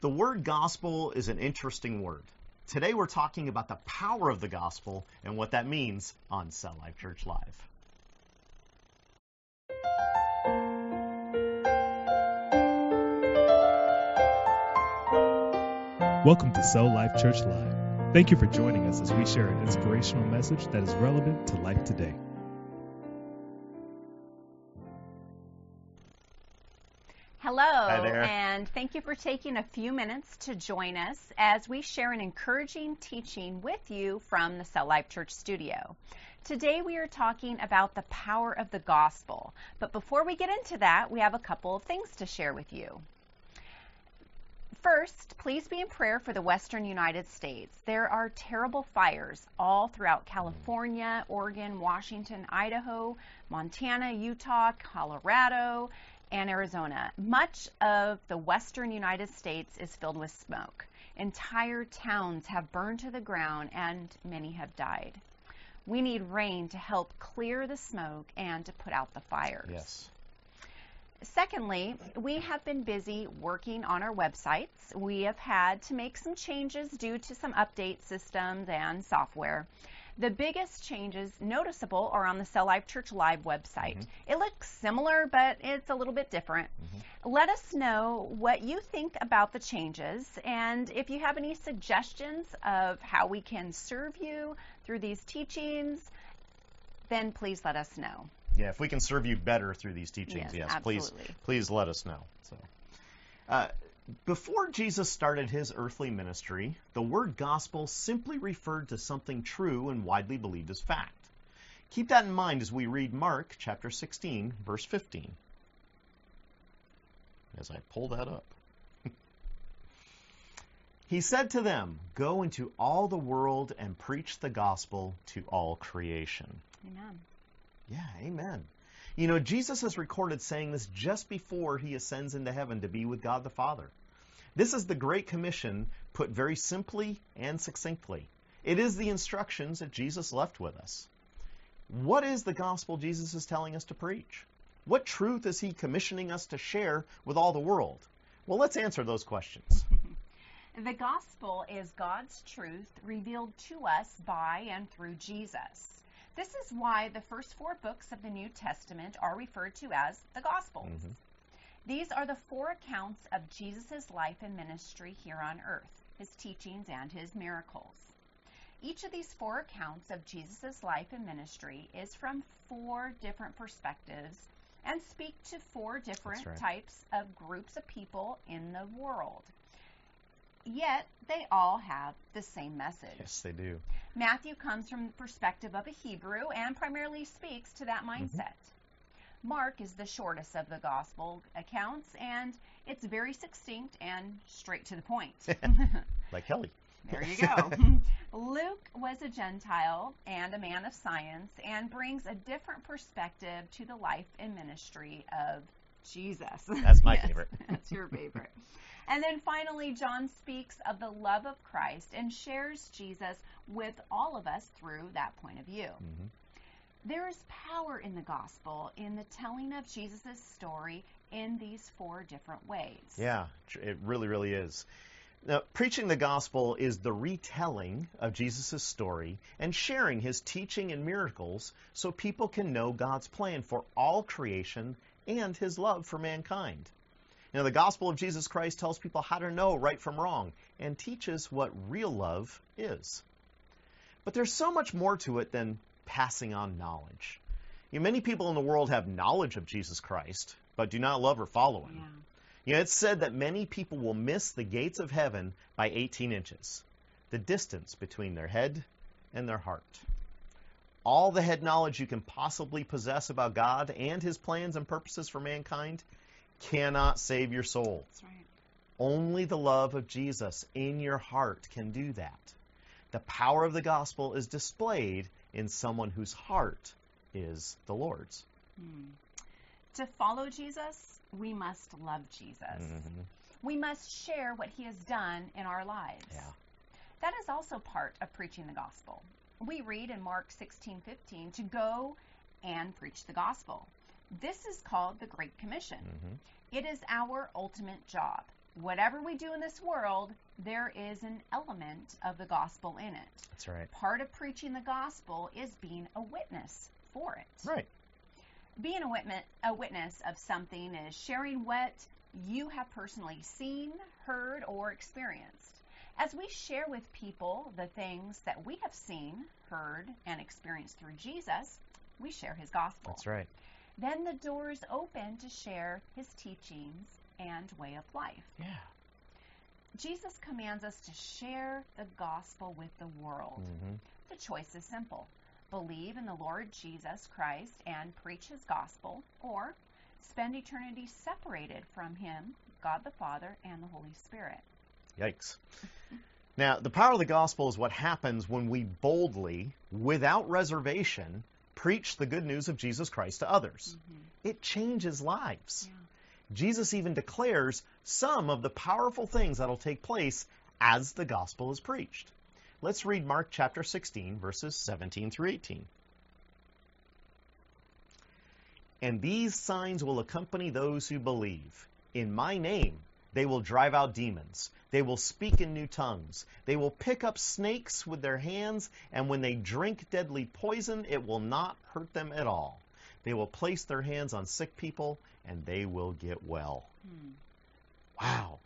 The word gospel is an interesting word. Today we're talking about the power of the gospel and what that means on Cell Life Church Live. Welcome to Cell Life Church Live. Thank you for joining us as we share an inspirational message that is relevant to life today. Hello, and thank you for taking a few minutes to join us as we share an encouraging teaching with you from the Cell Life Church studio. Today we are talking about the power of the gospel, but before we get into that, we have a couple of things to share with you. First, please be in prayer for the western United States. There are terrible fires all throughout California, Oregon, Washington, Idaho, Montana, Utah, Colorado, and Arizona. Much of the western United States is filled with smoke. Entire towns have burned to the ground and many have died. We need rain to help clear the smoke and to put out the fires. Yes. Secondly, we have been busy working on our websites. We have had to make some changes due to some update systems and software. The biggest changes noticeable are on the Cell Life Church Live website. It looks similar, but it's a little bit different. Let us know what you think about the changes and if you have any suggestions of how we can serve you through these teachings, then please let us know. Yeah, if we can serve you better through these teachings, Yes, yes, please, please let us know. So, uh, before Jesus started his earthly ministry, the word gospel simply referred to something true and widely believed as fact. Keep that in mind as we read Mark chapter 16, verse 15. As I pull that up. he said to them, Go into all the world and preach the gospel to all creation. Amen. Yeah, amen. You know, Jesus is recorded saying this just before he ascends into heaven to be with God the Father. This is the Great Commission put very simply and succinctly. It is the instructions that Jesus left with us. What is the gospel Jesus is telling us to preach? What truth is he commissioning us to share with all the world? Well, let's answer those questions. The gospel is God's truth revealed to us by and through Jesus. This is why the first four books of the New Testament are referred to as the Gospels. Mm-hmm. These are the four accounts of Jesus' life and ministry here on earth, his teachings and his miracles. Each of these four accounts of Jesus' life and ministry is from four different perspectives and speak to four different right. types of groups of people in the world. Yet they all have the same message. yes, they do. Matthew comes from the perspective of a Hebrew and primarily speaks to that mm-hmm. mindset. Mark is the shortest of the gospel accounts and it's very succinct and straight to the point. Like Kelly. there you go. Luke was a Gentile and a man of science and brings a different perspective to the life and ministry of Jesus. That's my Yes, favorite. That's your favorite. And then finally, John speaks of the love of Christ and shares Jesus with all of us through that point of view. Mm-hmm. There is power in the gospel in the telling of Jesus' story in these four different ways. Yeah, it really, really is. Now, preaching the gospel is the retelling of Jesus' story and sharing his teaching and miracles so people can know God's plan for all creation and his love for mankind. Now, the gospel of Jesus Christ tells people how to know right from wrong and teaches what real love is. But there's so much more to it than passing on knowledge. You know, many people in the world have knowledge of Jesus Christ, but do not love or follow him. Yeah. You know, it's said that many people will miss the gates of heaven by 18 inches, the distance between their head and their heart. All the head knowledge you can possibly possess about God and his plans and purposes for mankind cannot save your soul. That's right. Only the love of Jesus in your heart can do that. The power of the gospel is displayed in someone whose heart is the Lord's. To follow Jesus, we must love Jesus. Mhm. We must share what he has done in our lives. Yeah. That is also part of preaching the gospel. We read in Mark 16:15 to go and preach the gospel. This is called the Great Commission. Mhm. It is our ultimate job. Whatever we do in this world, there is an element of the gospel in it. That's right. Part of preaching the gospel is being a witness for it. Right. Being a witness, a witness of something is sharing what you have personally seen, heard, or experienced. As we share with people the things that we have seen, heard, and experienced through Jesus, we share his gospel. That's right. Then the doors open to share his teachings and way of life. Yeah. Jesus commands us to share the gospel with the world. hmm The choice is simple believe in the Lord Jesus Christ and preach his gospel, or spend eternity separated from him, God the Father, and the Holy Spirit. Yikes. Now, the power of the gospel is what happens when we boldly, without reservation, preach the good news of Jesus Christ to others. It changes lives. Yeah. Jesus even declares some of the powerful things that'll take place as the gospel is preached. Let's read Mark chapter 16, verses 17 through 18. And these signs will accompany those who believe. In my name, they will drive out demons. They will speak in new tongues. They will pick up snakes with their hands, and when they drink deadly poison, it will not hurt them at all. They will place their hands on sick people, and they will get well. Hmm. Wow.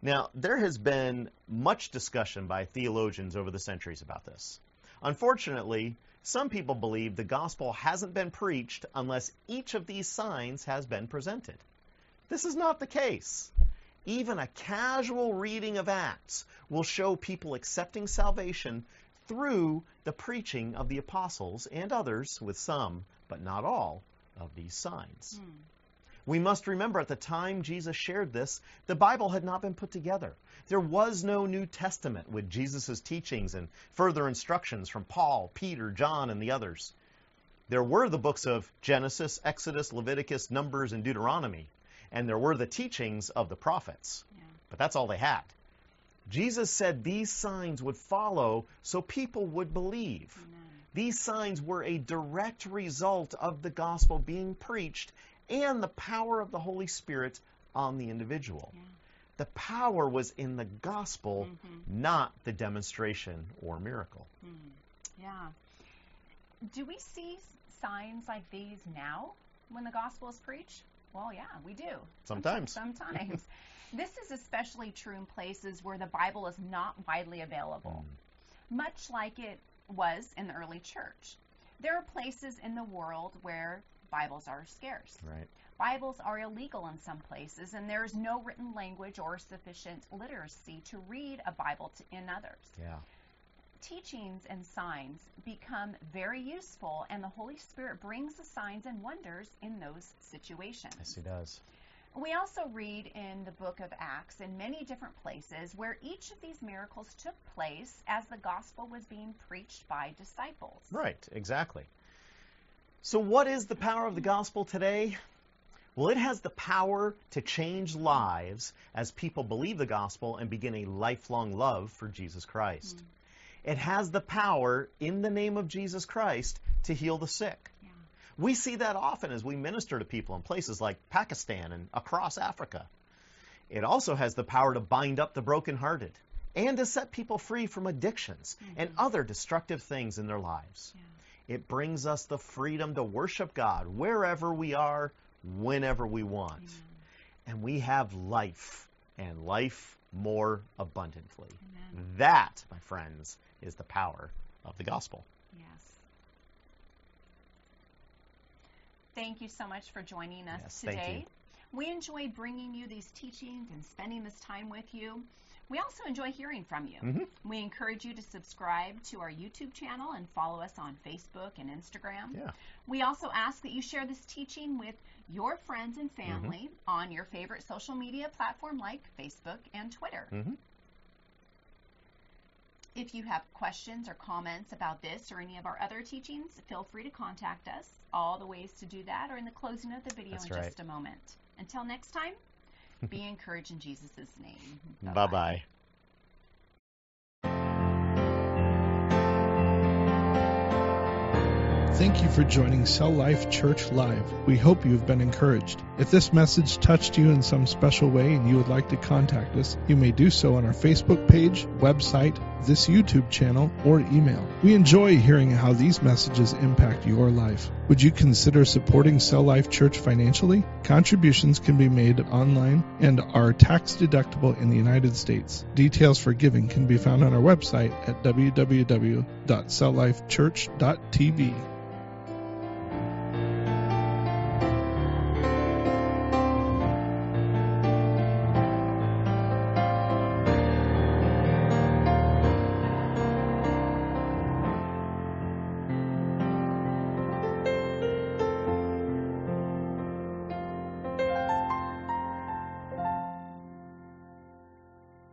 Now, there has been much discussion by theologians over the centuries about this. Unfortunately, some people believe the gospel hasn't been preached unless each of these signs has been presented. This is not the case. Even a casual reading of Acts will show people accepting salvation through the preaching of the apostles and others, with some, but not all, of these signs. Hmm. We must remember at the time Jesus shared this, the Bible had not been put together. There was no New Testament with Jesus' teachings and further instructions from Paul, Peter, John, and the others. There were the books of Genesis, Exodus, Leviticus, Numbers, and Deuteronomy, and there were the teachings of the prophets. Yeah. But that's all they had. Jesus said these signs would follow so people would believe. Amen. These signs were a direct result of the gospel being preached and the power of the Holy Spirit on the individual. Yeah. The power was in the gospel, Mhm. not the demonstration or miracle. Hmm. Yeah. Do we see signs like these now when the gospel is preached? Well, yeah, we do. Sometimes. Sometimes. this is especially true in places where the Bible is not widely available, much like it was in the early church. There are places in the world where Bibles are scarce. Right. Bibles are illegal in some places, and there is no written language or sufficient literacy to read a Bible to, in others Yeah. teachings and signs become very useful, and the Holy Spirit brings the signs and wonders in those situations. Yes, he does. We also read in the book of Acts in many different places where each of these miracles took place as the gospel was being preached by disciples. Right, exactly. So, what is the power of the gospel today? Well, it has the power to change lives as people believe the gospel and begin a lifelong love for Jesus Christ. Hmm. It has the power, in the name of Jesus Christ, to heal the sick. We see that often as we minister to people in places like Pakistan and across Africa. It also has the power to bind up the brokenhearted and to set people free from addictions mm-hmm. and other destructive things in their lives. Yeah. It brings us the freedom to worship God wherever we are, whenever we want. Amen. And we have life, and life more abundantly. Amen. That, my friends, is the power of the gospel. Yes. Thank you so much for joining us Yes, today. We enjoy bringing you these teachings and spending this time with you. We also enjoy hearing from you. Mhm. We encourage you to subscribe to our YouTube channel and follow us on Facebook and Instagram. Yeah. We also ask that you share this teaching with your friends and family on your favorite social media platform like Facebook and Twitter. Mhm. If you have questions or comments about this or any of our other teachings, feel free to contact us. All the ways to do that are in the closing of the video That's in right. just a moment. Until next time, be encouraged in Jesus' name. Bye bye. Thank you for joining Cell Life Church Live. We hope you have been encouraged. If this message touched you in some special way and you would like to contact us, you may do so on our Facebook page, website, this YouTube channel, or email. We enjoy hearing how these messages impact your life. Would you consider supporting Cell Life Church financially? Contributions can be made online and are tax deductible in the United States. Details for giving can be found on our website at www.celllifechurch.tv.